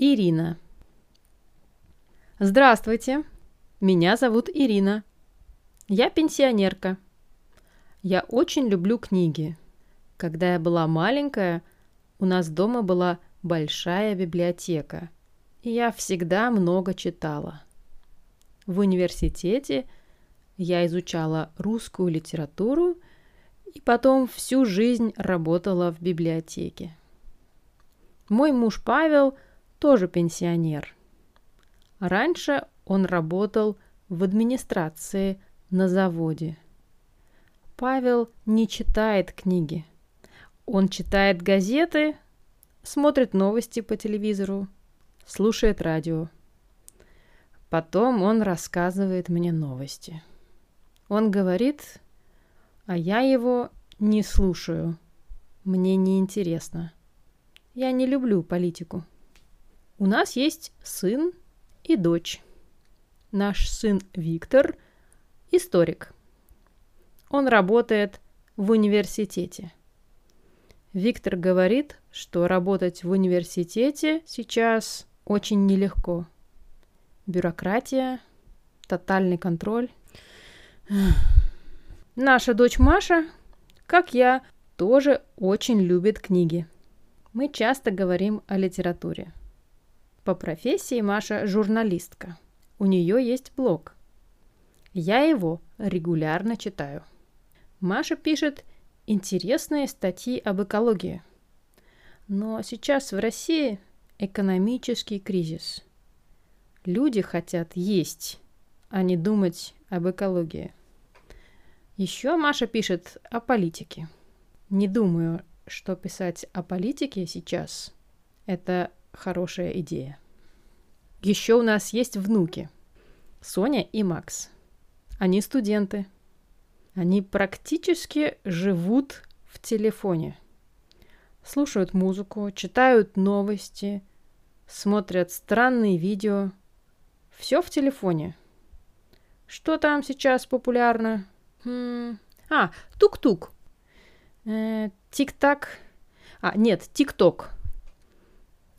Ирина. Здравствуйте, меня зовут Ирина. Я пенсионерка. Я очень люблю книги. Когда я была маленькая, у нас дома была большая библиотека, и я всегда много читала. В университете я изучала русскую литературу и потом всю жизнь работала в библиотеке. Мой муж Павел тоже пенсионер. Раньше он работал в администрации на заводе. Павел не читает книги. Он читает газеты, смотрит новости по телевизору, слушает радио. Потом он рассказывает мне новости. Он говорит, а я его не слушаю. Мне не интересно. Я не люблю политику. У нас есть сын и дочь. Наш сын Виктор – историк. Он работает в университете. Виктор говорит, что работать в университете сейчас очень нелегко. Бюрократия, тотальный контроль. Наша дочь Маша, как я, тоже очень любит книги. Мы часто говорим о литературе. По профессии Маша журналистка. У нее есть блог. Я его регулярно читаю. Маша пишет интересные статьи об экологии. Но сейчас в России экономический кризис. Люди хотят есть, а не думать об экологии. Еще Маша пишет о политике. Не думаю, что писать о политике сейчас – это хорошая идея. Еще у нас есть внуки. Соня и Макс. Они студенты. Они практически живут в телефоне. Слушают музыку, читают новости, смотрят странные видео. Все в телефоне. Что там сейчас популярно? Хм. А, тук-тук. Э, тик-так. А, нет, тик-ток.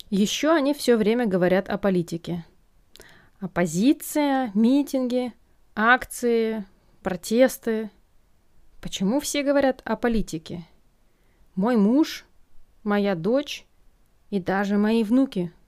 Еще они все время говорят о политике. Оппозиция, митинги, акции, протесты. Почему все говорят о политике? Мой муж, моя дочь и даже мои внуки –